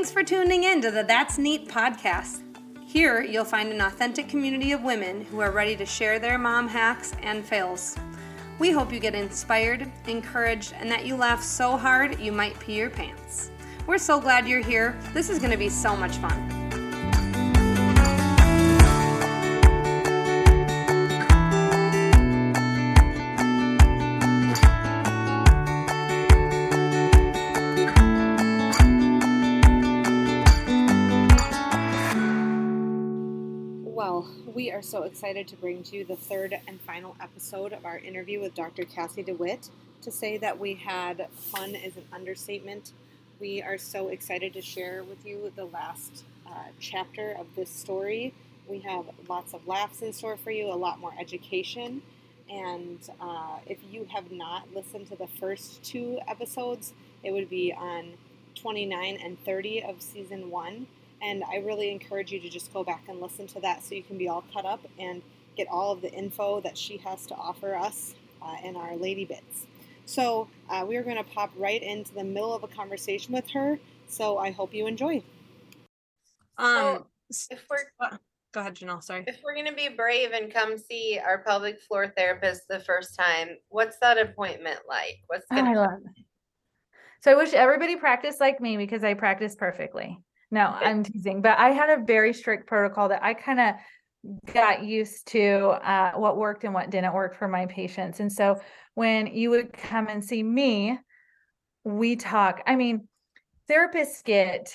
Thanks for tuning in to the That's Neat podcast. Here, you'll find an authentic community of women who are ready to share their mom hacks and fails. We hope you get inspired, encouraged, and that you laugh so hard you might pee your pants. We're so glad you're here. This is going to be so much fun. We are so excited to bring to you the third and final episode of our interview with Dr. Kassie DeWitt. To say that we had fun is an understatement. We are so excited to share with you the last uh, chapter of this story. We have lots of laughs in store for you, a lot more education. And uh, if you have not listened to the first two episodes, it would be on 29 and 30 of season one. And I really encourage you to just go back and listen to that so you can be all caught up and get all of the info that she has to offer us uh, in our Lady Bits. So uh, we are going to pop right into the middle of a conversation with her. So I hope you enjoy. Um, so if we're go ahead, Janelle. Sorry. If we're going to be brave and come see our pelvic floor therapist the first time, what's that appointment like? What's oh, I love it. So I wish everybody practiced like me because I practice perfectly. No, I'm teasing, but I had a very strict protocol that I kind of got used to uh, what worked and what didn't work for my patients. And so when you would come and see me, we talk. I mean, therapists get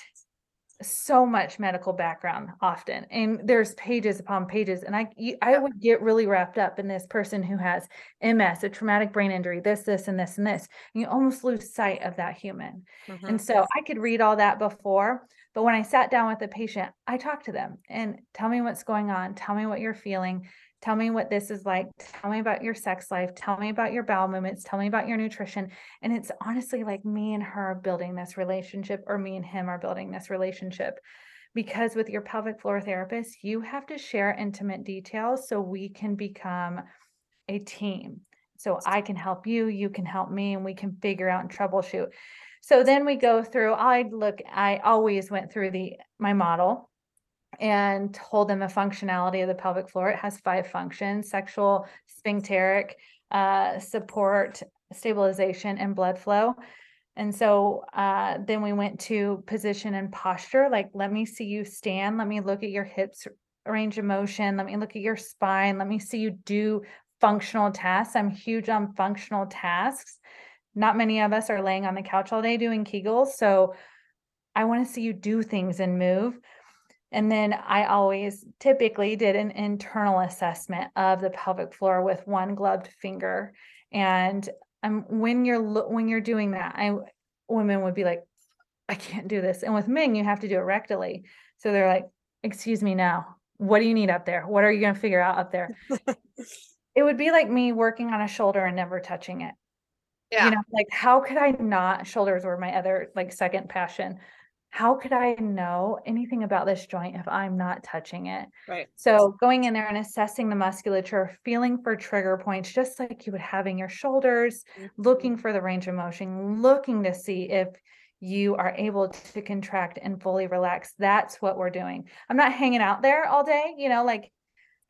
so much medical background often and there's pages upon pages and i i would get really wrapped up in this person who has ms a traumatic brain injury this this and this and this and you almost lose sight of that human mm-hmm. and so i could read all that before but when i sat down with the patient i talked to them and tell me what's going on tell me what you're feeling Tell me what this is like. Tell me about your sex life. Tell me about your bowel movements. Tell me about your nutrition. And it's honestly like me and her building this relationship, or me and him are building this relationship. Because with your pelvic floor therapist, you have to share intimate details so we can become a team. So I can help you, you can help me, and we can figure out and troubleshoot. So then we go through, I'd look, I always went through the my model and told them the functionality of the pelvic floor. It has five functions sexual, sphincteric, uh, support, stabilization, and blood flow. And so uh, then we went to position and posture. Like, let me see you stand. Let me look at your hips range of motion. Let me look at your spine. Let me see you do functional tasks. I'm huge on functional tasks. Not many of us are laying on the couch all day doing Kegels. So I want to see you do things and move. And then I always typically did an internal assessment of the pelvic floor with one gloved finger. And um, when you're when you're doing that, I women would be like, I can't do this. And with men, you have to do it rectally. So they're like, excuse me now. What do you need up there? What are you going to figure out up there? it would be like me working on a shoulder and never touching it. Yeah. You know, like how could I not? Shoulders were my other like second passion how could I know anything about this joint if I'm not touching it? Right. So going in there and assessing the musculature, feeling for trigger points, just like you would have in your shoulders, mm-hmm. looking for the range of motion, looking to see if you are able to contract and fully relax. That's what we're doing. I'm not hanging out there all day, you know, like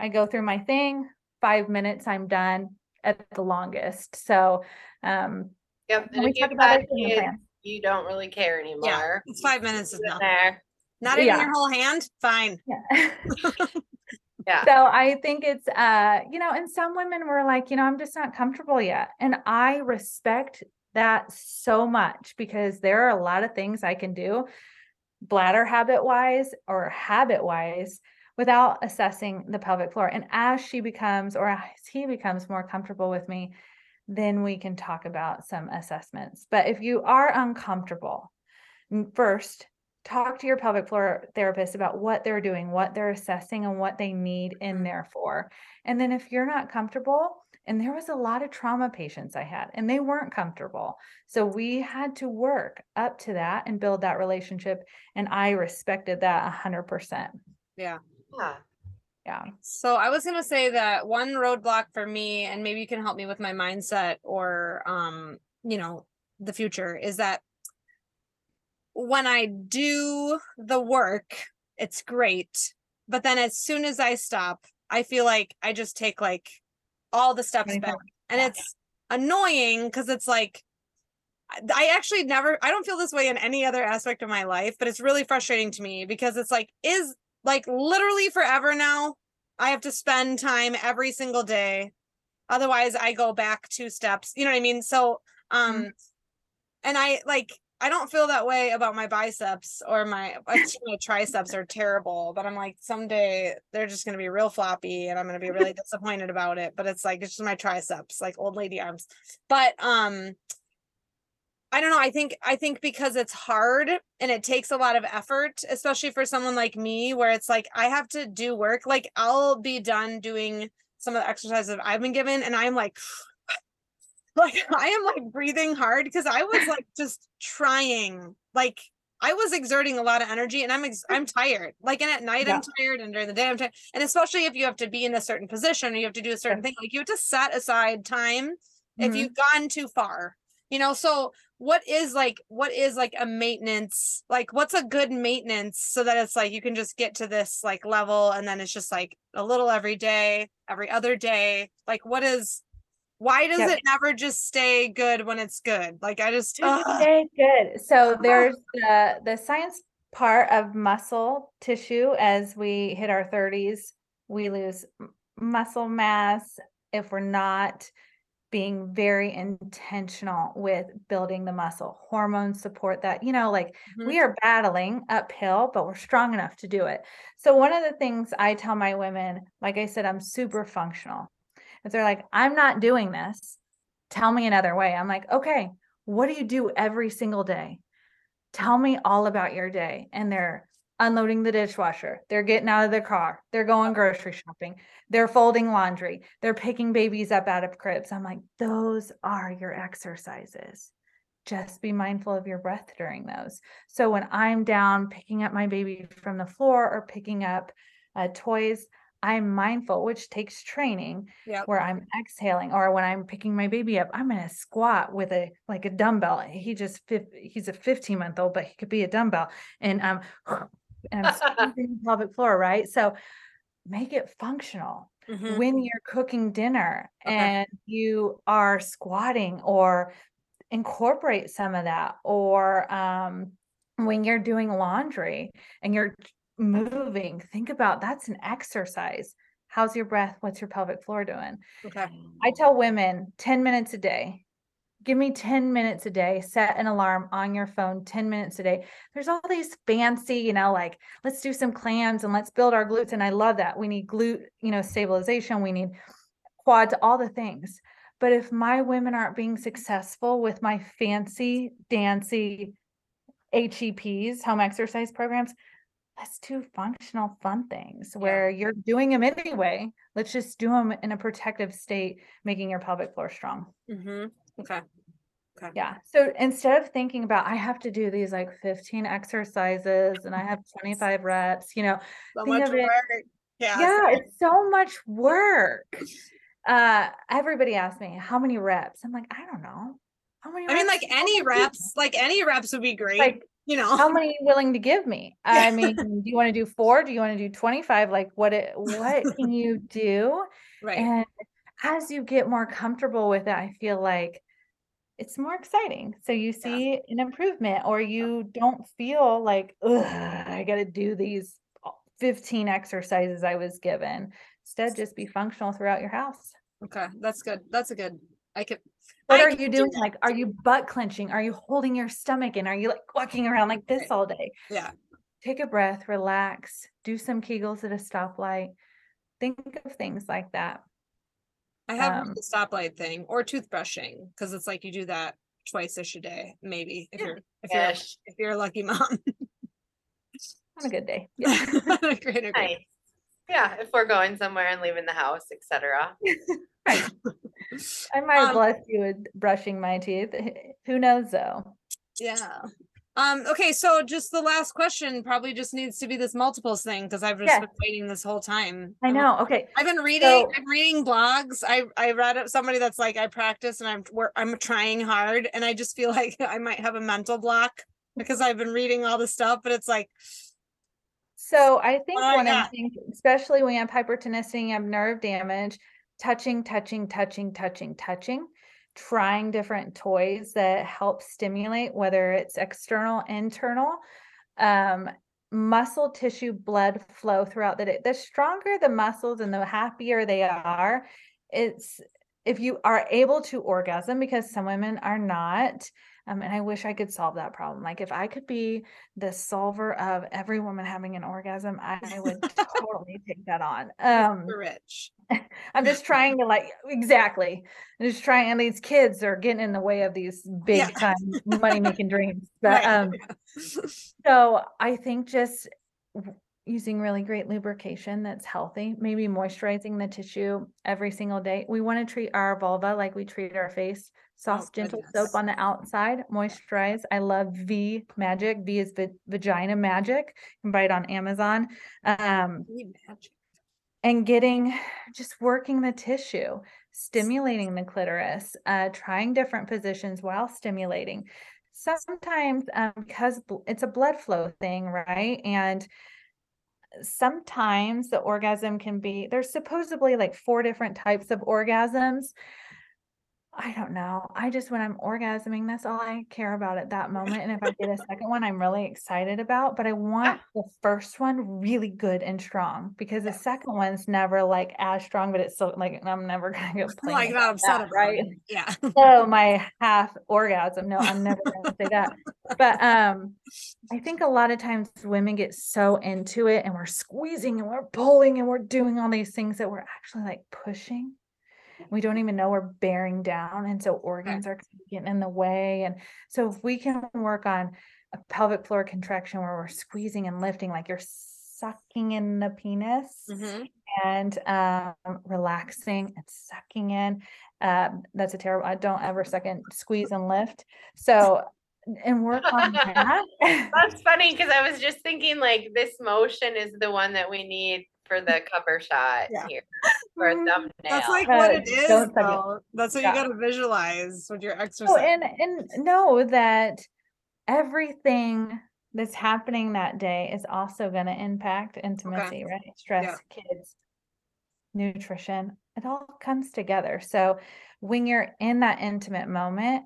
I go through my thing, five minutes, I'm done at the longest. So, um, Yep. And we talk about it. you don't really care anymore. Yeah, it's five minutes is enough. There. Not even yeah. your whole hand. Fine. Yeah. yeah. So I think it's uh, you know, and some women were like, you know, I'm just not comfortable yet. And I respect that so much because there are a lot of things I can do bladder habit wise or habit wise without assessing the pelvic floor. And as she becomes or as he becomes more comfortable with me, then we can talk about some assessments. But if you are uncomfortable, first talk to your pelvic floor therapist about what they're doing, what they're assessing, and what they need in mm-hmm. there for. And then if you're not comfortable, and there was a lot of trauma patients I had, and they weren't comfortable. So we had to work up to that and build that relationship. And I respected that 100%. Yeah. Yeah yeah so i was going to say that one roadblock for me and maybe you can help me with my mindset or um you know the future is that when I do the work, it's great. But then as soon as I stop, I feel like I just take like all the steps 24 back. And it's annoying because it's like I actually never I don't feel this way in any other aspect of my life, but it's really frustrating to me because it's like is like literally forever now. I have to spend time every single day. Otherwise I go back two steps. You know what I mean? So um and I like I don't feel that way about my biceps or my my triceps are terrible, but I'm like someday they're just gonna be real floppy and I'm gonna be really disappointed about it. But it's like it's just my triceps, like old lady arms. But um I don't know. I think I think because it's hard and it takes a lot of effort, especially for someone like me, where it's like I have to do work. Like I'll be done doing some of the exercises that I've been given, and I'm like, like I am like breathing hard because I was like just trying. Like I was exerting a lot of energy, and I'm ex- I'm tired. Like and at night I'm tired, and during the day I'm tired. And especially if you have to be in a certain position or you have to do a certain thing, like you have to set aside time if Mhm. you've gone too far you know so what is like what is like a maintenance like what's a good maintenance so that it's like you can just get to this like level and then it's just like a little every day every other day like what is why does Yep. it never just stay good when it's good like i just. Okay, good. So there's the the science part of muscle tissue as we hit our 30s, we lose muscle mass if we're not being very intentional with building the muscle. Hormones support that. You know, like Mhm. we are battling uphill, but we're strong enough to do it. So one of the things I tell my women, like I said, I'm super functional. If they're like, I'm not doing this, tell me another way. I'm like, okay, what do you do every single day? Tell me all about your day. And they're unloading the dishwasher. They're getting out of their car. They're going grocery shopping. They're folding laundry. They're picking babies up out of cribs. I'm like, those are your exercises. Just be mindful of your breath during those. So when I'm down picking up my baby from the floor or picking up uh, toys, I'm mindful, which takes training Yep. where I'm exhaling or when I'm picking my baby up, I'm gonna squat with a like a dumbbell. He just he's a 15 month old, but he could be a dumbbell. And um and I'm squeezing the pelvic floor, right? So make it functional Mhm. when you're cooking dinner Okay. and you are squatting or incorporate some of that or um when you're doing laundry and you're moving think about that's an exercise how's your breath what's your pelvic floor doing okay i tell women 10 minutes a day give me 10 minutes a day set an alarm on your phone 10 minutes a day. There's all these fancy you know like let's do some clams and let's build our glutes and i love that. We need glute you know stabilization we need quads all the things. But if my women aren't being successful with my fancy dancy HEPs home exercise programs let's do functional fun things where you're doing them anyway. Let's just do them in a protective state making your pelvic floor strong. Mhm. okay yeah. So instead of thinking about, I have to do these like 15 exercises and I have 25 reps, you know, so Think much of it- work yeah, yeah, it's so much work. Uh, everybody asks me, how many reps? I'm like, I don't know. How many i mean like any reps like any reps would be great Like, you know how many are you willing to give me? I mean, do you want to do four? Do you want to do 25? Like, what, it, what can you do? right And as you get more comfortable with it, I feel like it's more exciting. So you see an improvement, or you don't feel like, I got to do these uh, 15 exercises I was given. Instead, just be functional throughout your house. okay that's good that's a good i could What I are you doing? that. Like, are you butt clenching? Are you holding your stomach in? Are you like walking around like this all day? yeah Take a breath, relax, do some Kegels at a stoplight. Think of things like that. I have Um, the stoplight thing or toothbrushing because it's like you do that twice ish a day, maybe if Yeah. you're if you're Ish. if you're a lucky mom. On a good day. Yeah. great, great. Nice. Yeah, if we're going somewhere and leaving the house, etc. Right. I might Um, bless you with brushing my teeth. Who knows though? Yeah. Um, okay, so just the last question probably just needs to be this multiples thing because I've just been waiting this whole time. I know. Okay. I've been reading. So- I'm reading blogs. I I read somebody that's like I practice and I'm I'm trying hard and I just feel like I might have a mental block because I've been reading all the stuff, but it's like, So I think one of the things, especially when you have hypertonicity, you have nerve damage, touching, touching, touching, touching, touching, trying different toys that help stimulate, whether it's external, internal, um, muscle tissue blood flow throughout the day. The stronger the muscles and the happier they are, it's if you are able to orgasm, because some women are not. Um, and I wish I could solve that problem. Like if I could be the solver of every woman having an orgasm, I would totally take that on. Um, rich. I'm just trying to like exactly. I'm just trying, and these kids are getting in the way of these big Yeah. time money making dreams. But Right. um, so I think just using really great lubrication that's healthy, maybe moisturizing the tissue every single day. We want to treat our vulva like we treat our face. Soft, gentle soap on the outside, moisturize. I love V Magic. V is va- vagina magic. You can buy it on Amazon. Um, magic. and getting just working the tissue, stimulating the clitoris, uh, trying different positions while stimulating. Sometimes, um, because bl- it's a blood flow thing, right? And sometimes the orgasm can be there's supposedly like four different types of orgasms. I don't know. I just when I'm orgasming, that's all I care about at that moment. And if I get a second one, I'm really excited about. But I want the first one really good and strong because the second one's never like as strong, but it's still like I'm never gonna get like not upset right? Yeah. so my half orgasm. No, I'm never gonna say that. But um I think a lot of times women get so into it and we're squeezing and we're pulling and we're doing all these things that we're actually like pushing. We don't even know we're bearing down. And so organs are getting in the way. And so if we can work on a pelvic floor contraction where we're squeezing and lifting, like you're sucking in the penis Mhm. and um, relaxing and sucking in. Um, that's a terrible. I don't ever second squeeze and lift. So and work on that. That's funny because I was just thinking like this motion is the one that we need for the cover shot Yeah. here for a Mhm. thumbnail. That's like what it is. don't suck it. though. That's what Yeah. you gotta visualize with your exercise. oh, and and know that everything that's happening that day is also going to impact intimacy, right? Stress, kids, nutrition. It all comes together. So when you're in that intimate moment,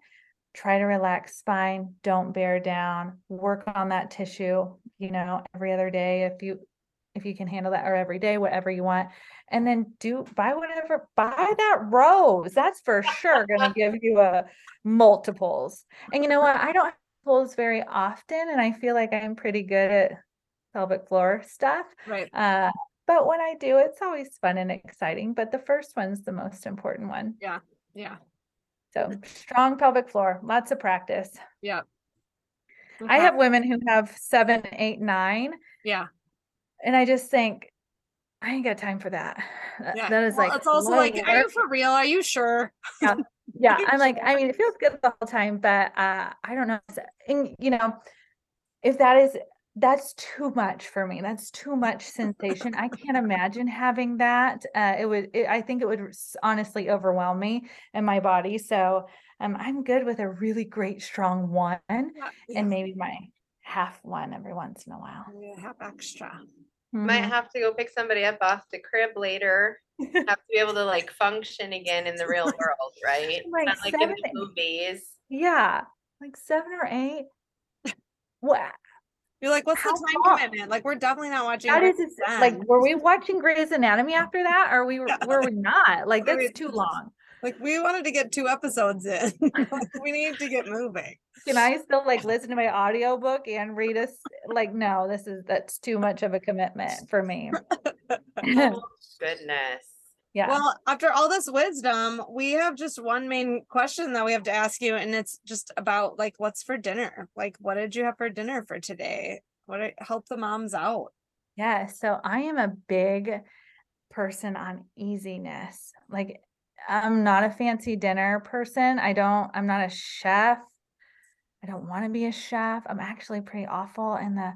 try to relax spine, don't bear down, work on that tissue, you know, every other day if you if you can handle that or every day, whatever you want. And then do buy whatever, buy that rose. That's for sure gonna give you a multiples. And you know what? I don't have multiples very often, and I feel like I'm pretty good at pelvic floor stuff. right. Uh, but when I do, it's always fun and exciting. But the first one's the most important one. Yeah. Yeah. So strong pelvic floor, lots of practice. Yeah. I have women who have seven, eight, nine, Yeah. And I just think I ain't got time for that. That- Yeah. That is Well, like it's also like, are you for real? Are you sure? yeah, you I'm like, I mean, it feels good the whole time, but uh, I don't know. And you know, if that is that's too much for me. That's too much sensation. I can't imagine having that. Uh, it would. It, I think it would honestly overwhelm me and my body. So um, I'm good with a really great strong one, Yeah. and maybe my half one every once in a while. Yeah, have extra. Might Mhm. have to go pick somebody up off the crib later. have to be able to like function again in the real world, right? Like Not like in the movies. Yeah, like seven or eight. What? You're like, what's How the time long? commitment? Like, we're definitely not watching. That is Breaking like, were we watching Grey's Anatomy after that, or we were, Yeah. were we not? Like, I that's too long. Like we wanted to get two episodes in. We need to get moving. Can I still like listen to my audiobook and read us? Like, no, this is that's too much of a commitment for me. Oh, goodness. yeah. Well, after all this wisdom, we have just one main question that we have to ask you, and it's just about like, what's for dinner? Like, what did you have for dinner for today? What did- help the moms out? Yeah, so I am a big person on easiness. Like I'm not a fancy dinner person. I don't I'm not a chef. I don't want to be a chef. I'm actually pretty awful in the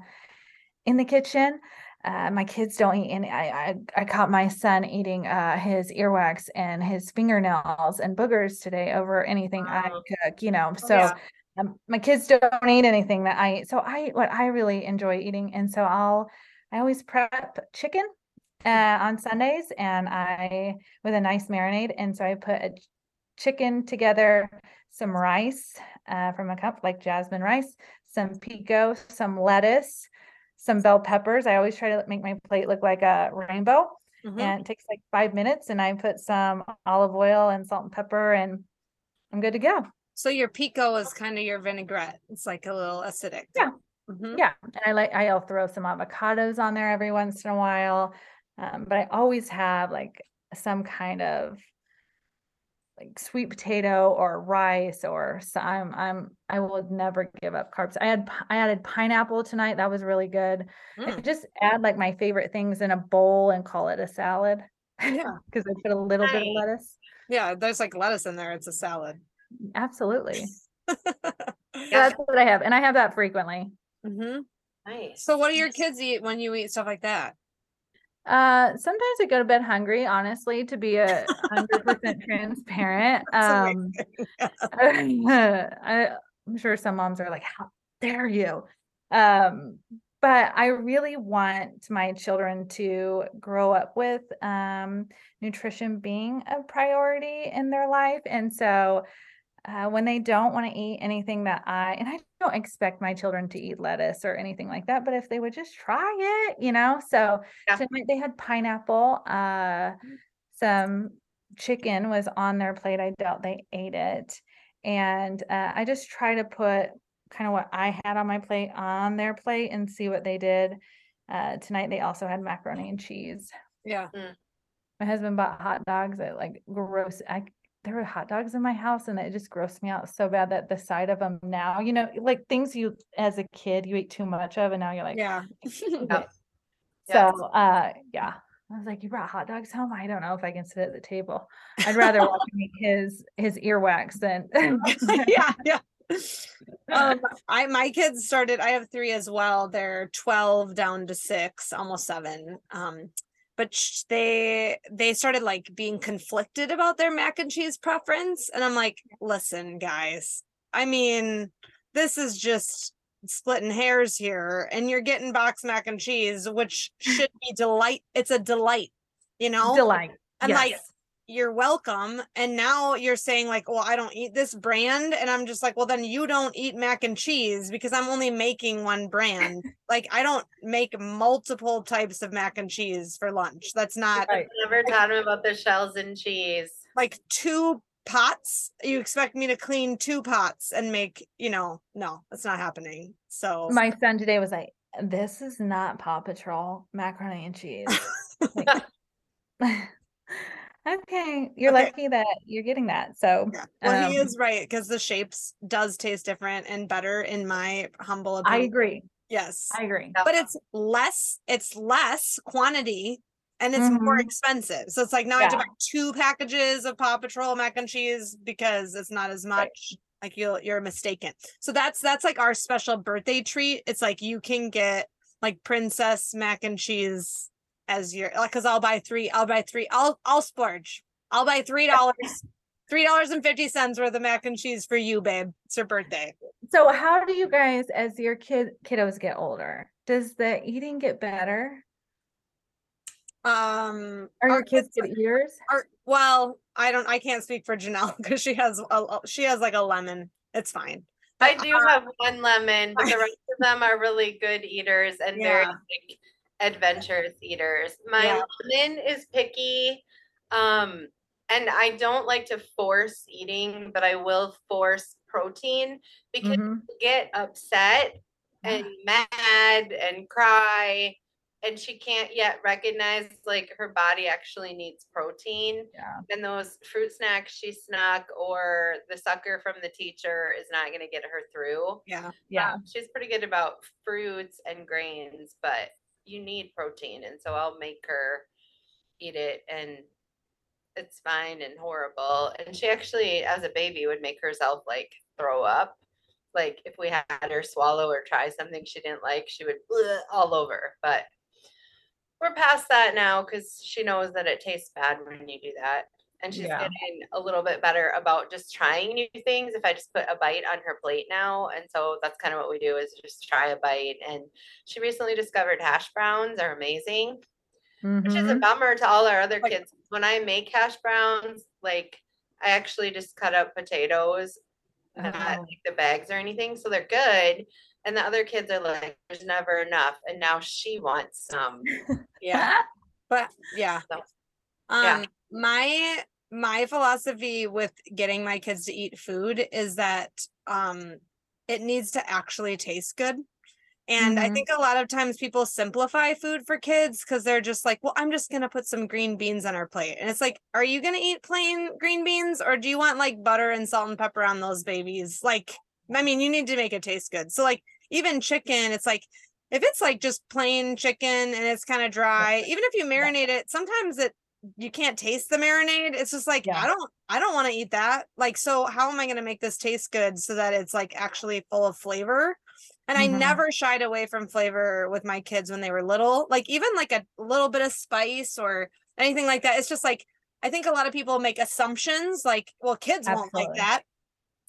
in the kitchen. Uh, my kids don't eat any. I, I I caught my son eating uh, his earwax and his fingernails and boogers today over anything I cook. You know, Oh, so yeah. Um, my kids don't eat anything that I eat. So I eat what I really enjoy eating. And so I'll I always prep chicken uh, on Sundays and I with a nice marinade. And so I put a ch- chicken together, some rice uh, from a cup like jasmine rice, some pico, some lettuce, some bell peppers. I always try to make my plate look like a rainbow. Mhm. And it takes like five minutes and I put some olive oil and salt and pepper and I'm good to go. So your pico is kind of your vinaigrette. It's like a little acidic. Yeah. Mhm. Yeah, and I like I'll throw some avocados on there every once in a while. Um, but I always have like some kind of like sweet potato or rice or so I'm I'm I will never give up carbs. I had I added pineapple tonight. That was really good. I Mm. just add like my favorite things in a bowl and call it a salad Yeah. because I put a little bit of lettuce. Yeah. There's like lettuce in there. It's a salad. Absolutely. Yeah. that's what I have, and I have that frequently. Mm-hmm. Nice. So what do your kids eat when you eat stuff like that? Uh, sometimes I go to bed hungry, honestly, to be a hundred percent transparent. Um. I, I'm sure some moms are like, how dare you? Um, but I really want my children to grow up with um, nutrition being a priority in their life. And so uh, when they don't want to eat anything that I, and I don't expect my children to eat lettuce or anything like that, but if they would just try it, you know? So Yeah. tonight they had pineapple, uh, some chicken was on their plate. I doubt they ate it. And uh, I just try to put kind of what I had on my plate on their plate and see what they did. Uh, tonight they also had macaroni and cheese. Yeah. My husband bought hot dogs at like gross. I there were hot dogs in my house and it just grossed me out so bad that the sight of them now, you know, like things you as a kid you ate too much of and now you're like, Yeah. So uh yeah. I was like, you brought hot dogs home? I don't know if I can sit at the table. I'd rather watch his his earwax than yeah, yeah. Um, I my kids started. I have three as well. They're twelve down to six, almost seven. Um, but sh- they they started like being conflicted about their mac and cheese preference, and I'm like, listen, guys. I mean, this is just splitting hairs here, and you're getting box mac and cheese, which should be delight. It's a delight, you know. delight. I'm like, Yes. You're welcome. And now you're saying, like, well, I don't eat this brand. And I'm just like, well, then you don't eat mac and cheese because I'm only making one brand. like, I don't make multiple types of mac and cheese for lunch. That's not Right. Never taught him about the shells and cheese. like two pots. You expect me to clean two pots and make, you know, no, that's not happening. So, My son today was like, this is not Paw Patrol macaroni and cheese. Like, okay, you're Okay. lucky that you're getting that. So yeah. Well, he um, is right because the shapes does taste different and better in my humble opinion. I agree. yes. I agree. But it's less it's less quantity and it's more Mhm. expensive so it's like now i have to buy two packages of paw patrol mac and cheese because it's not as Right. much like you'll you're mistaken so that's that's like our special birthday treat it's like you can get like princess mac and cheese as your like because i'll buy three i'll buy three i'll i'll splurge i'll buy three dollars three dollars and fifty cents worth of mac and cheese for you babe it's your birthday So how do you guys, as your kid kiddos get older, does the eating get better? um Are our your kids good eaters? Or well, I don't. I can't speak for Janelle because she has a, a- she has like a lemon. It's fine. I do uh, have one lemon, but the rest of them are really good eaters and very Yeah. like adventurous eaters. My Yeah. lemon is picky. Um, and I don't like to force eating, but I will force protein because Mhm. you get upset and mad and cry and she can't yet recognize like her body actually needs protein Yeah. and those fruit snacks she snuck or the sucker from the teacher is not going to get her through Yeah. Yeah. um, she's pretty good about fruits and grains but you need protein and so i'll make her eat it and it's fine and horrible and she actually as a baby would make herself like throw up. Like if we had her swallow or try something she didn't like she would all over but we're past that now because she knows that it tastes bad when you do that and she's Yeah. getting a little bit better about just trying new things if i just put a bite on her plate now and so that's kind of what we do is just try a bite and she recently discovered hash browns are amazing which is a Mhm. bummer to all our other Like- kids when i make hash browns like i actually just cut up potatoes not Oh. like the bags or anything so they're good and the other kids are like there's never enough and now she wants some Yeah. But yeah. So, Um yeah. my my philosophy with getting my kids to eat food is that um it needs to actually taste good. And I Mhm. think a lot of times people simplify food for kids because they're just like, well, I'm just gonna put some green beans on our plate. And it's like, are you gonna eat plain green beans or do you want like butter and salt and pepper on those babies? Like, I mean, you need to make it taste good. So like even chicken, it's like if it's like just plain chicken and it's kind of dry, even if you marinate it, sometimes it you can't taste the marinade. It's just like Yeah. I don't I don't want to eat that. Like so how am I going to make this taste good so that it's like actually full of flavor? And I Mhm. never shied away from flavor with my kids when they were little. Like even like a little bit of spice or anything like that. It's just like I think a lot of people make assumptions like, well, kids won't like that.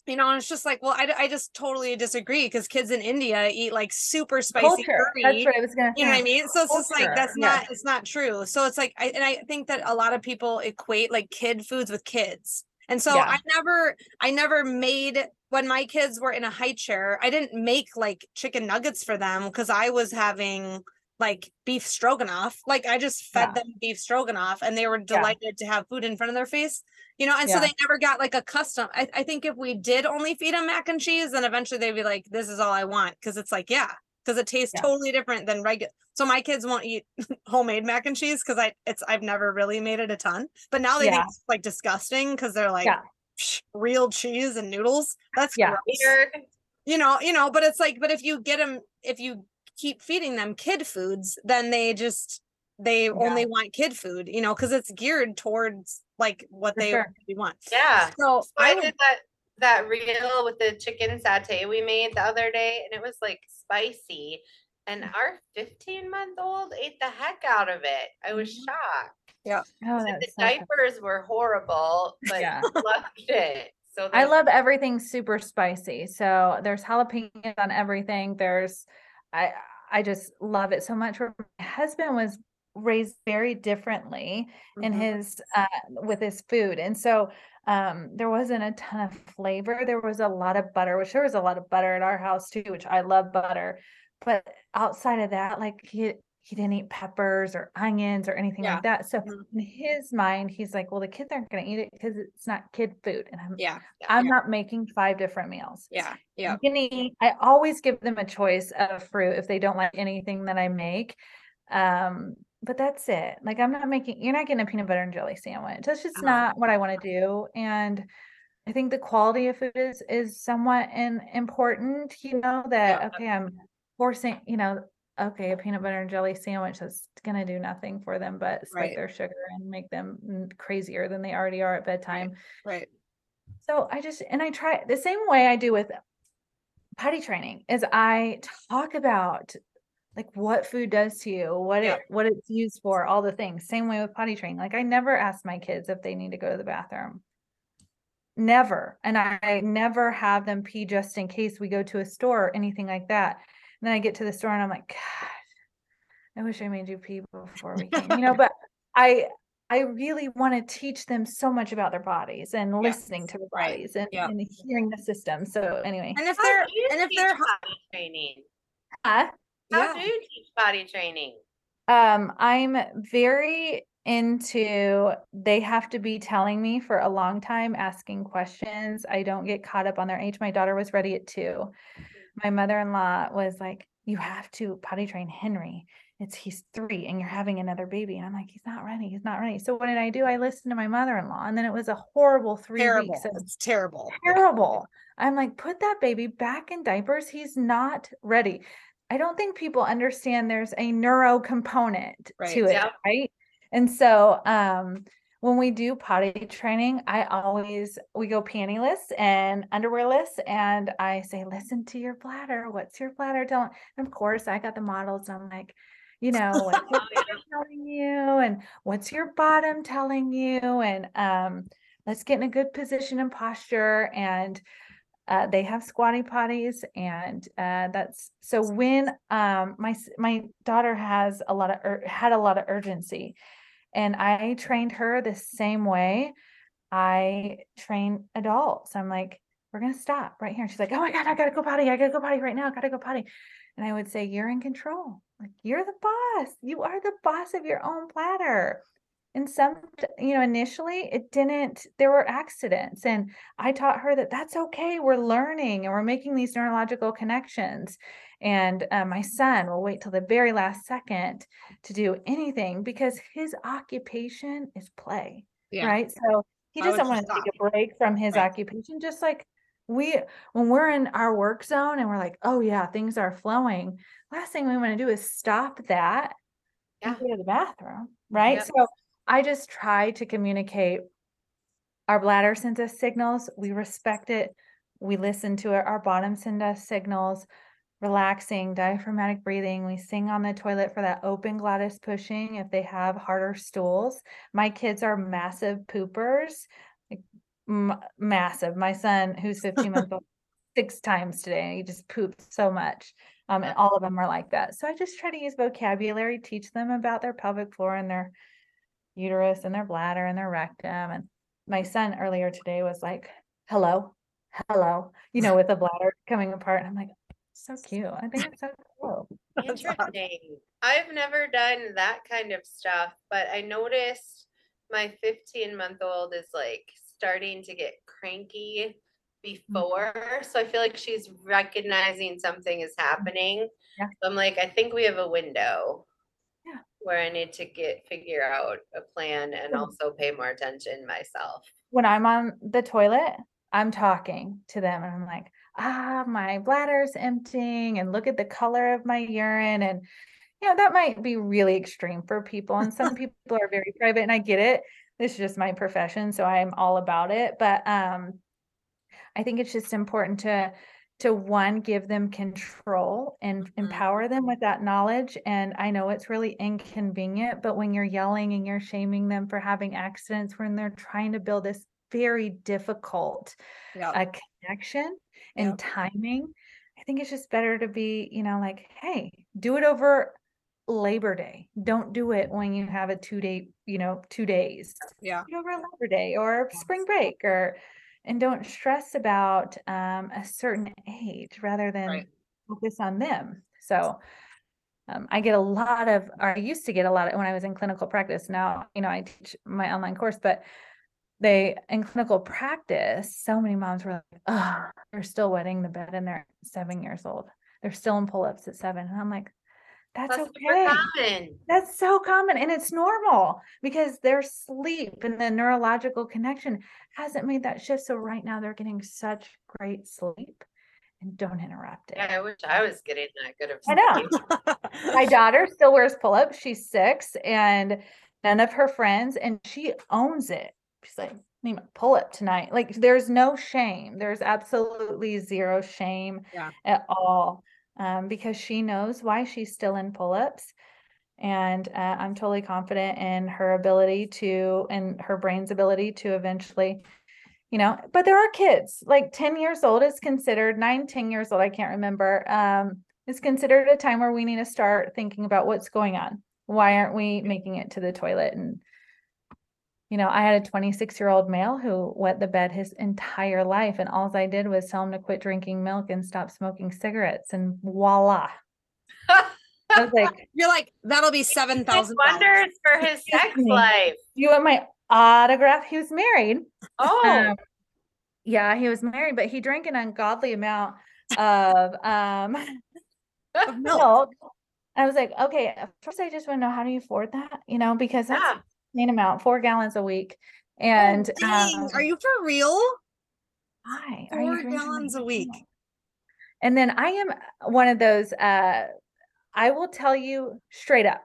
You know, and it's just like, well, I, I just totally disagree because kids in India eat like super spicy Culture. curry. That's what I was gonna You know what I mean? So it's just like Culture, that's yeah. not it's not true. So it's like I and I think that a lot of people equate like kid foods with kids. And so Yeah. I never I never made when my kids were in a high chair, I didn't make like chicken nuggets for them because I was having like beef stroganoff. Like I just fed Yeah. them beef stroganoff and they were delighted to have food in front of their face. You know, and so they never got like a custom. I, I think if we did only feed them mac and cheese, then eventually they'd be like, this is all I want. Cause it's like, yeah, because it tastes Yeah. totally different than regular. So my kids won't eat homemade mac and cheese because I it's I've never really made it a ton. But now they Yeah. think it's like disgusting because they're like Yeah. Real cheese and noodles. That's Yeah. gross. Weird. You know, you know, but it's like, but if you get them, if you keep feeding them kid foods, then they just they only want kid food, you know, because it's geared towards like what For they sure. want. Yeah. So So I I would did that that reel with the chicken satay we made the other day, and it was like spicy. And Mm. our 15 month old ate the heck out of it. I was Mhm. shocked. Oh, And the so good. diapers were horrible, but Yeah. loved it. So I love everything super spicy. So there's jalapenos on everything. There's I I just love it so much. My husband was raised very differently in Mhm. his uh with his food. And so um there wasn't a ton of flavor. There was a lot of butter, which there was a lot of butter at our house too, which I love butter. But outside of that, like he he didn't eat peppers or onions or anything Yeah. like that. So Mhm. in his mind, he's like, well, the kids aren't going to eat it because it's not kid food. And I'm yeah, I'm Yeah. not making five different meals. yeah, yeah. Eat, I always give them a choice of fruit if they don't like anything that I make. Um, but that's it. Like I'm not making, you're not getting a peanut butter and jelly sandwich. That's just No. not what I want to do. And I think the quality of food is is somewhat in, important, you know, that okay, I'm forcing, you know, okay, a peanut butter and jelly sandwich that's gonna do nothing for them but spike Right. their sugar and make them crazier than they already are at bedtime. Right. So I just and I try the same way I do with potty training is I talk about like what food does to you, what Yeah. it what it's used for, all the things. Same way with potty training. Like I never ask my kids if they need to go to the bathroom. Never. And I never have them pee just in case we go to a store or anything like that. And then I get to the store and I'm like, God, I wish I made you pee before we came. You know, but I I really want to teach them so much about their bodies and listening to their right. bodies and, Yeah. and hearing the system. So anyway, And if they're do and if they're hu- potty training? uh, How yeah. do you teach body training? um, I'm very into they have to be telling me for a long time, asking questions. I don't get caught up on their age. My daughter was ready at two. My mother-in-law was like, You have to potty train Henry. It's he's three and you're having another baby. And I'm like, he's not ready. He's not ready. So what did I do? I listened to my mother-in-law, and then it was a horrible three terrible. weeks It's terrible. terrible. I'm like, put that baby back in diapers. He's not ready. I don't think people understand there's a neuro component Right. to it, right? And so um when we do potty training, I always we go pantyless and underwearless and I say, listen to your bladder. What's your bladder telling? And of course I got the models I'm like, you know, what's your telling you and what's your bottom telling you and um let's get in a good position and posture and uh, they have squatty potties and uh, that's so when um my my daughter has a lot of ur- had a lot of urgency and I trained her the same way I train adults. I'm like, we're gonna stop right here. She's like, oh my God, I gotta go potty. I gotta go potty right now. I gotta go potty. And I would say, You're in control. Like you're the boss. You are the boss of your own bladder. And some, you know, initially it didn't, there were accidents. And I taught her that that's okay. We're learning and we're making these neurological connections. And uh, my son will wait till the very last second to do anything because his occupation is play right? So he doesn't want to take a break from his Right. occupation, just like we, when we're in our work zone and we're like, oh yeah, things are flowing. Last thing we want to do is stop that and Yeah. go to the bathroom, right? Yep. So I just try to communicate. Our bladder sends us signals, we respect it, we listen to it. Our bottom send us signals, relaxing, diaphragmatic breathing. We sing on the toilet for that open glottis pushing if they have harder stools. My kids are massive poopers, like m- massive. My son, who's 15 months old, six times today, he just pooped so much. Um, and all of them are like that. So I just try to use vocabulary, teach them about their pelvic floor and their uterus and their bladder and their rectum. And my son earlier today was like, hello, hello, you know, with the bladder coming apart. And I'm like, so cute. I think it's so cool. Interesting. I've never done that kind of stuff, but I noticed my 15 month old is like starting to get cranky before. So I feel like she's recognizing something is happening. Yeah. So I'm like, I think we have a window. Yeah. Where I need to get figure out a plan and Mhm. also pay more attention myself. When I'm on the toilet, I'm talking to them and I'm like, ah, my bladder's emptying and look at the color of my urine. And, you know, that might be really extreme for people. And some people are very private and I get it. This is just my profession. So I'm all about it. But um, I think it's just important to to one give them control and empower them with that knowledge and I know it's really inconvenient but when you're yelling and you're shaming them for having accidents when they're trying to build this very difficult Yeah. uh, connection and Yep. timing I think it's just better to be you know like hey do it over Labor Day don't do it when you have a two day you know two days yeah. do over Labor Day or spring break or and don't stress about um, a certain age rather than Right. focus on them. So um, I get a lot of, or I used to get a lot of when I was in clinical practice. Now, you know, I teach my online course, but they in clinical practice, so many moms were like, oh, they're still wetting the bed and they're seven years old. They're still in pull-ups at seven. And I'm like, that's, That's okay. common. That's so common and it's normal because their sleep and the neurological connection hasn't made that shift. So right now they're getting such great sleep and don't interrupt it. Yeah, I wish I was getting that good of sleep. I know. My daughter still wears pull-ups. She's six and none of her friends and she owns it. She's like, need my pull-up tonight. Like there's no shame. There's absolutely zero shame Yeah. at all. Um, because she knows why she's still in pull-ups. And uh, I'm totally confident in her ability to, and her brain's ability to eventually, you know, but there are kids like 10 years old is considered, nine, 10 years old, I can't remember, um, is considered a time where we need to start thinking about what's going on. Why aren't we making it to the toilet? And, you know, I had a 26 year old male who wet the bed his entire life. And all I did was tell him to quit drinking milk and stop smoking cigarettes. And voila. I was like, You're like, that'll be Did seven thousand wonders for his sex life. you want my autograph? He was married. Oh, Um, yeah, he was married, but he drank an ungodly amount of um of milk. milk. I was like, okay, at first I just want to know how do you afford that? You know, because that's yeah. Insane amount, four gallons a week. Oh, And dang, um, are you for real? why are you Four drinking gallons a week. And then I am one of those uh I will tell you straight up.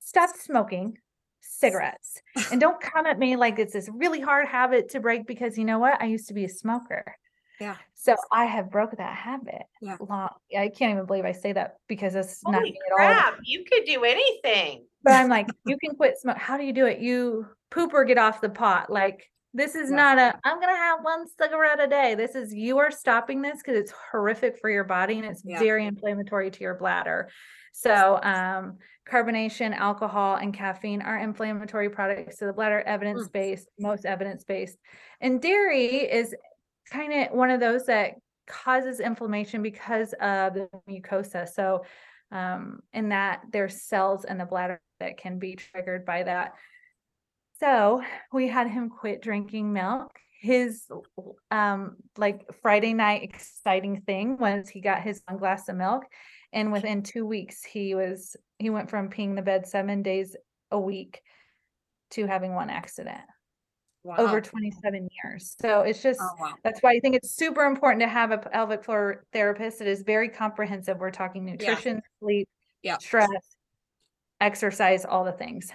Stop smoking cigarettes. and don't come at me like it's this really hard habit to break because you know what? I used to be a smoker. Yeah. So I have broke that habit. Yeah. Long, I can't even believe I say that because it's not Holy me at all. crap, you could do anything. But I'm like, you can quit smoke. How do you do it? You poop or get off the pot. Like this is Yeah. not a I'm gonna have one cigarette a day. This is you are stopping this because it's horrific for your body and it's Yeah. very inflammatory to your bladder. So um carbonation, alcohol, and caffeine are inflammatory products to the bladder, evidence based, most evidence based. And dairy is kind of one of those that causes inflammation because of the mucosa. So um, in that there's cells in the bladder that can be triggered by that. So we had him quit drinking milk. His um like Friday night exciting thing was he got his one glass of milk and within two weeks he was he went from peeing the bed seven days a week to having one accident Wow. over 27 years. So it's just Oh, wow. that's why I think it's super important to have a pelvic floor therapist. It is very comprehensive. We're talking nutrition, sleep, Yeah. stress, exercise, all the things.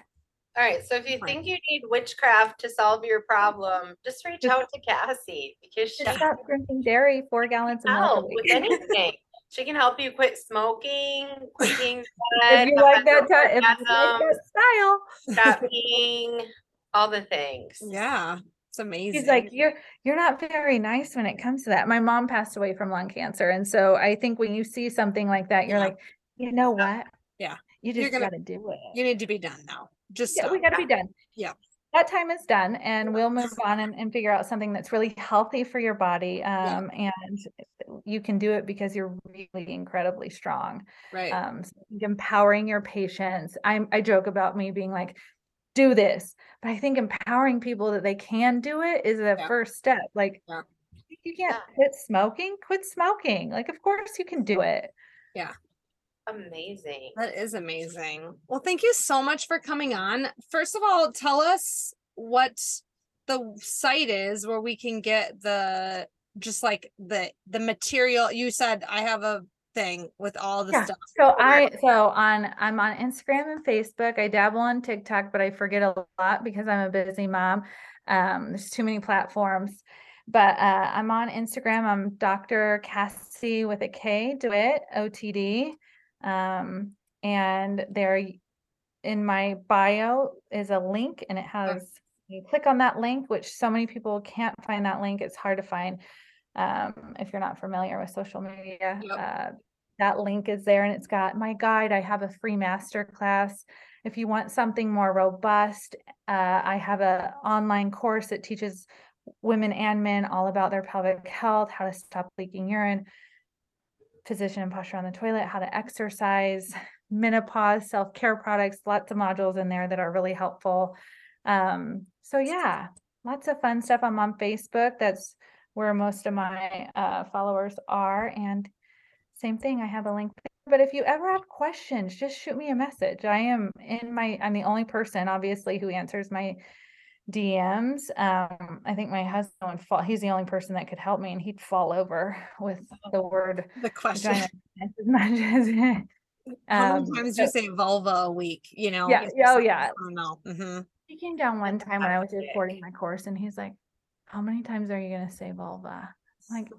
All right, so if you think you need witchcraft to solve your problem, just reach out to Kassie because she Just can stop drinking dairy, four gallons of milk a help week. with anything. She can help you quit smoking, quit being if you like that, no ti- if you like that style, stop peeing, all the things. Yeah. It's amazing. he's like, you're you're not very nice when it comes to that. My mom passed away from lung cancer, and so I think when you see something like that, you're Yeah. like, you know what? Yeah. you You're just gonna- got to do it. you need to be done now. Just Yeah, we got to be done. Yeah. That time is done and we'll move on and, and figure out something that's really healthy for your body. Um, and you can do it because you're really incredibly strong. right. Um, so empowering your patients. I'm, I joke about me being like, do this, but I think empowering people that they can do it is the Yeah. first step. Like, Yeah. you can't Yeah. quit smoking, quit smoking. Like, of course you can do it. Yeah. Amazing. That is amazing. Well, thank you so much for coming on. First of all, tell us what the site is where we can get the just like the the material. You said I have a thing with all the Yeah. stuff. So I so on I'm on Instagram and Facebook. I dabble on TikTok, but I forget a lot because I'm a busy mom. Um, there's too many platforms. But uh, I'm on Instagram. I'm Dr. Kassie with a K, DeWitt, OTD. Um, and there in my bio is a link and it has you click on that link, which so many people can't find that link. It's hard to find um, if you're not familiar with social media. Yep. Uh, that link is there and it's got my guide. I have a free master class. If you want something more robust, uh, I have a online course that teaches women and men all about their pelvic health, how to stop leaking urine, position and posture on the toilet, how to exercise, menopause, self-care products, lots of modules in there that are really helpful. Um, so yeah, lots of fun stuff. I'm on Facebook. That's where most of my uh, followers are. And same thing, I have a link. there. But if you ever have questions, just shoot me a message. I am in my, I'm the only person obviously who answers my DMs. Um, I think my husband would fall, he's the only person that could help me and he'd fall over with the word The question. vagina as much as How um, many times so- you say vulva a week? You know? Yeah, it's yeah, just oh, yeah. I don't know. hmm He came down one time when I was recording my course and he's like, How many times are you gonna say vulva? I'm like,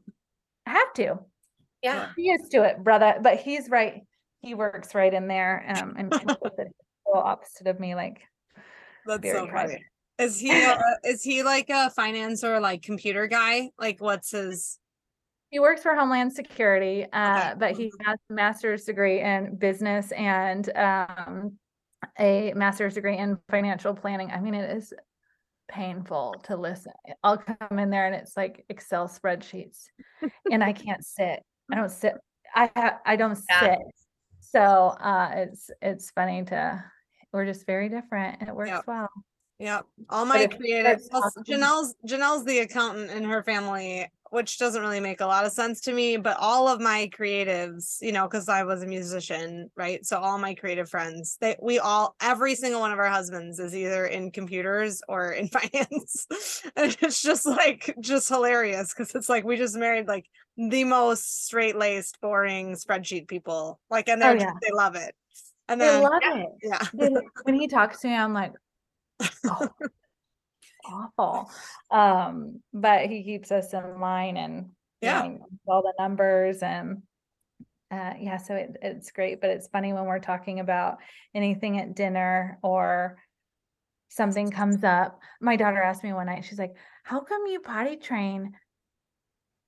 I have to. Yeah. He used to it, brother. But he's right. He works right in there. Um and and puts it total opposite of me, like That's so private. funny. Is he uh, is he like a finance or like computer guy? Like what's his He works for Homeland Security, uh, but he has a master's degree in business and um, a master's degree in financial planning. I mean, it is painful to listen. I'll come in there and it's like Excel spreadsheets, and I can't sit. I don't sit. I ha- I don't Yeah. sit. So uh, it's it's funny to. We're just very different, and it works Yep. well. Yeah. All my creative guys plus talk- Janelle's Janelle's the accountant in her family, which doesn't really make a lot of sense to me, but all of my creatives, you know, because I was a musician, right? So all my creative friends, they we all every single one of our husbands is either in computers or in finance. and it's just like just hilarious because it's like we just married like the most straight-laced, boring spreadsheet people. Like and Oh, they're yeah. just, they love it. And They then love yeah. it. yeah. When- when he talks to me, I'm like, oh, awful. Um, but he keeps us in line and Yeah. all the numbers and uh, yeah, so it, it's great, but it's funny when we're talking about anything at dinner or something comes up. My daughter asked me one night, she's like, How come you potty train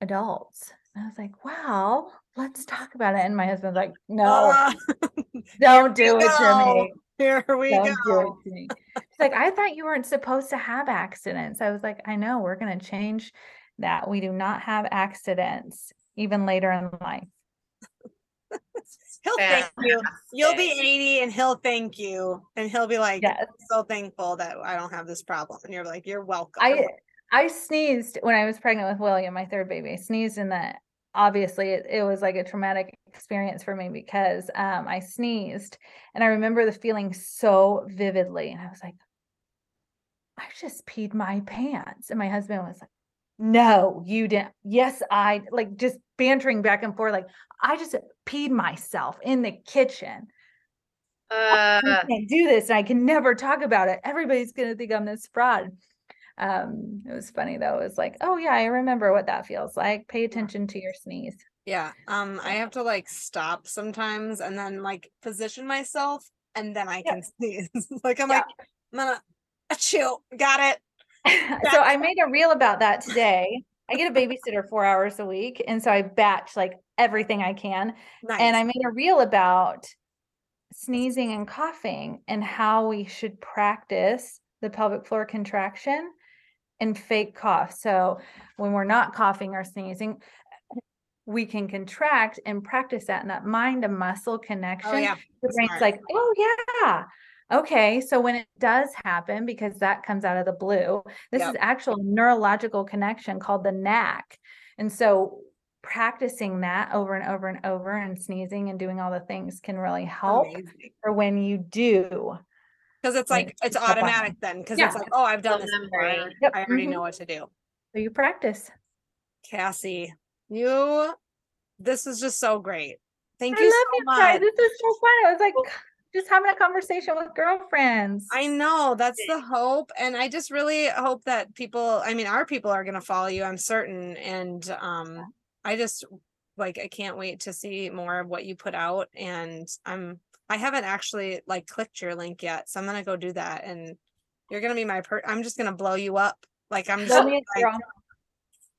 adults? And I was like, Well, let's talk about it. And my husband's like, No, Ah, don't do it to me. Here we Don't go. it to me. She's like, I thought you weren't supposed to have accidents. I was like, I know, we're gonna change that. We do not have accidents even later in life. He'll thank you. You'll be 80 and he'll thank you. And he'll be like, Yes. "I'm so thankful that I don't have this problem. And you're like, you're welcome. I I sneezed when I was pregnant with William, my third baby. I sneezed in that obviously it, it was like a traumatic experience for me because um I sneezed and I remember the feeling so vividly and I was like I just peed my pants and my husband was like no you didn't yes I like just bantering back and forth like I just peed myself in the kitchen Uh, I can't do this and I can never talk about it. Everybody's gonna think I'm this fraud. Um, it was funny though. It was like, oh yeah, I remember what that feels like. Pay attention to your sneeze. yeah. Um, I have to like stop sometimes and then like position myself and then I Yeah. can sneeze. like I'm Yeah. like, I'm gonna chill. Got it. so I made a reel about that today. I get a babysitter four hours a week, and so I batch like everything I can. Nice. And I made a reel about sneezing and coughing and how we should practice the pelvic floor contraction and fake cough. So when we're not coughing or sneezing, we can contract and practice that and that mind to muscle oh, connection. oh yeah. the brain's smart. like, oh yeah. Okay, so when it does happen, because that comes out of the blue, this Yep. is actual neurological connection called the Knack. And so practicing that over and over and over and sneezing and doing all the things can really help Amazing. for when you do. Because it's Like, like it's step on it. automatic then. Because Yeah. it's like, oh, I've done this Remembering. before. Yep, I already mhm. know what to do. So you practice. Kassie, you this is just so great. Thank I you love so you guys. much. This is so fun. I was like just having a conversation with girlfriends. I know that's the hope. And I just really hope that people, I mean, our people are gonna follow you, I'm certain. And um I just like I can't wait to see more of what you put out. And I'm I haven't actually like clicked your link yet. So I'm gonna go do that and you're gonna be my per I'm just gonna blow you up. Like I'm Blow just me a like.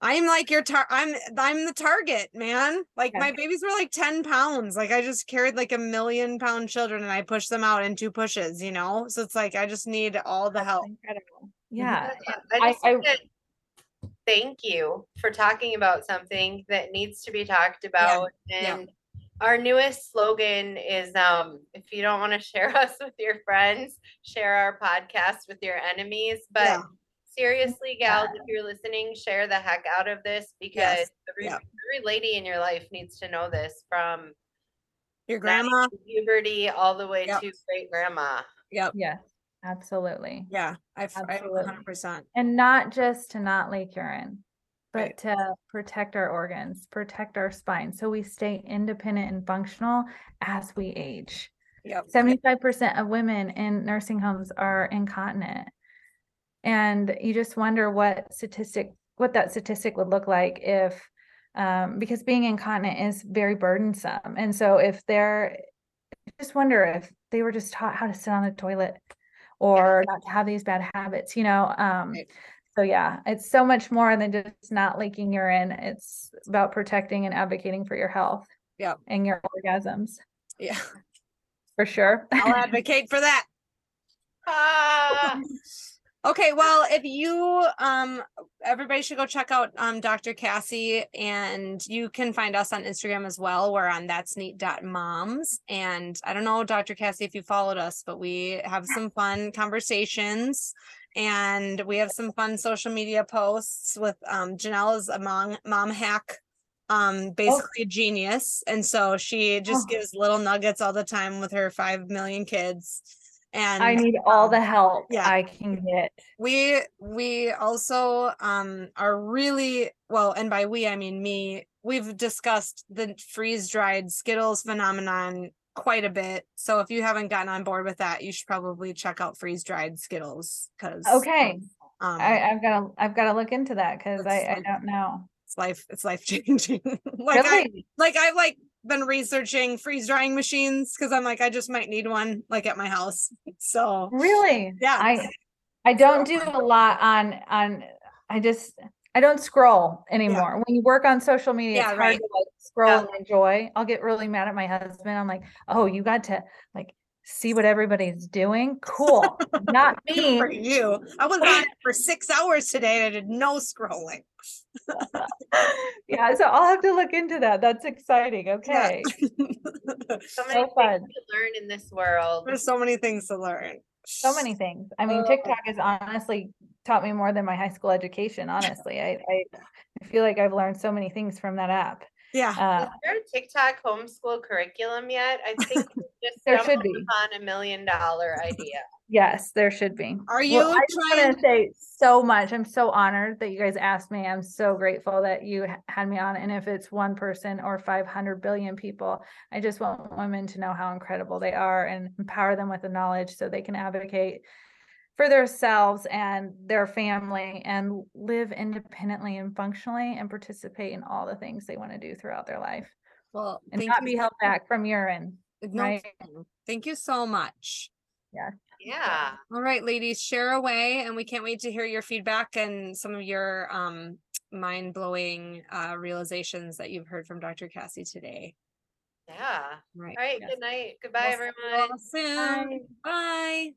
I'm like your tar I'm I'm the target, man. Like Yeah. my babies were like 10 pounds. Like I just carried like a million pound children and I pushed them out in two pushes, you know? So it's like I just need all the That's help. Incredible. Mm-hmm. Yeah. I I- just want to thank you for talking about something that needs to be talked about. yeah. And our newest slogan is um, if you don't want to share us with your friends, share our podcast with your enemies. But Yeah. seriously, gals, if you're listening, share the heck out of this because Yes. every, Yeah. every lady in your life needs to know this from Your grandma. puberty all the way Yep. to great grandma. Yep. Yes, absolutely. Yeah. I f- I Absolutely. 100%. And not just to not leak urine, but Right. to protect our organs, protect our spine, so we stay independent and functional as we age. Yep. Seventy-five percent of women in nursing homes are incontinent. And you just wonder what statistic, what that statistic would look like if, um, because being incontinent is very burdensome. And so if they're, I just wonder if they were just taught how to sit on the toilet or not to have these bad habits, you know? Um, Right. So yeah, it's so much more than just not leaking urine. It's about protecting and advocating for your health. Yeah. And your orgasms, Yeah. for sure. I'll advocate for that. Ah, Okay, well, if you um everybody should go check out um Dr. Kassie and you can find us on Instagram as well. We're on that's neat moms. And I don't know, Dr. Kassie, if you followed us, but we have some fun conversations and we have some fun social media posts with um Janelle is a mom mom hack. Um, basically a genius. And so she just Oh. gives little nuggets all the time with her five million kids. And I need all um, the help yeah. I can get. we we also um are really well and by we i mean me we've discussed the freeze dried skittles phenomenon quite a bit. So if you haven't gotten on board with that you should probably check out freeze dried skittles because Okay, um I, I've got to, I've got to look into that because I, I don't know. it's life it's life changing. Like I like I've like been researching freeze drying machines because i'm like i just might need one like at my house. So Really? yeah. I I don't do a lot on on I just I don't scroll anymore. When you work on social media, Yeah, it's hard right. to like scroll Yeah. and enjoy. I'll get really mad at my husband. I'm like, oh, you got to like see what everybody's doing. Cool. Not Good for me. you i was on it for six hours today and i did no scrolling yeah, so I'll have to look into that. That's exciting. Okay. So many So fun. things to learn in this world. there's so many things to learn So many things. I mean. TikTok has honestly taught me more than my high school education, honestly. I, I I feel like I've learned so many things from that app. Yeah Uh, Is there a TikTok homeschool curriculum yet? I think we just There should be. upon a million dollar idea. Yes, there should be. Are Well, you I just trying- want to say so much. I'm so honored that you guys asked me. I'm so grateful that you had me on. And if it's one person or 500 billion people, I just want women to know how incredible they are and empower them with the knowledge so they can advocate for themselves and their family and live independently and functionally and participate in all the things they want to do throughout their life well and thank not you be held back from urine. no right? thank you so much Yeah. Yeah. All right, ladies, share away, and we can't wait to hear your feedback and some of your um mind blowing uh realizations that you've heard from Dr. Kassie today. Yeah. Right. All right. Yes. Good night. Goodbye, We'll see you everyone. all Soon. Bye.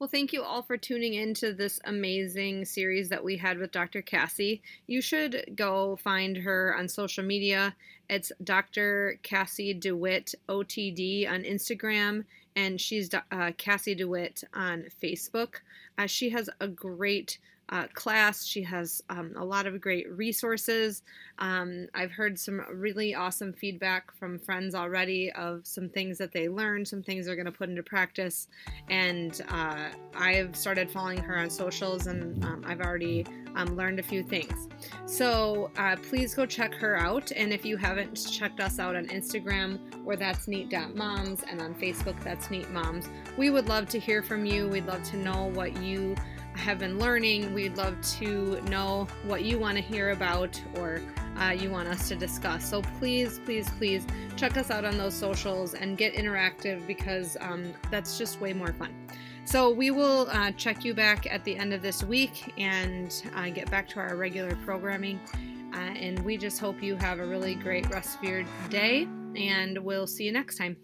Well, thank you all for tuning in to this amazing series that we had with Dr. Kassie. You should go find her on social media. It's Dr. Kassie DeWitt OTD on Instagram, and she's uh, Kassie DeWitt on Facebook. Uh, she has a great uh, class. She has um, a lot of great resources. Um, I've heard some really awesome feedback from friends already of some things that they learned, some things they're going to put into practice and uh, I've started following her on socials, and um, I've already um, learned a few things. So uh, please go check her out, and if you haven't checked us out on Instagram, where that's neat.moms, and on Facebook, that's neat moms, we would love to hear from you. We'd love to know what you have been learning. We'd love to know what you want to hear about or uh, you want us to discuss. So please, please, please check us out on those socials and get interactive because um, that's just way more fun. So we will uh, check you back at the end of this week and uh, get back to our regular programming. Uh, and we just hope you have a really great rest of your day, and we'll see you next time.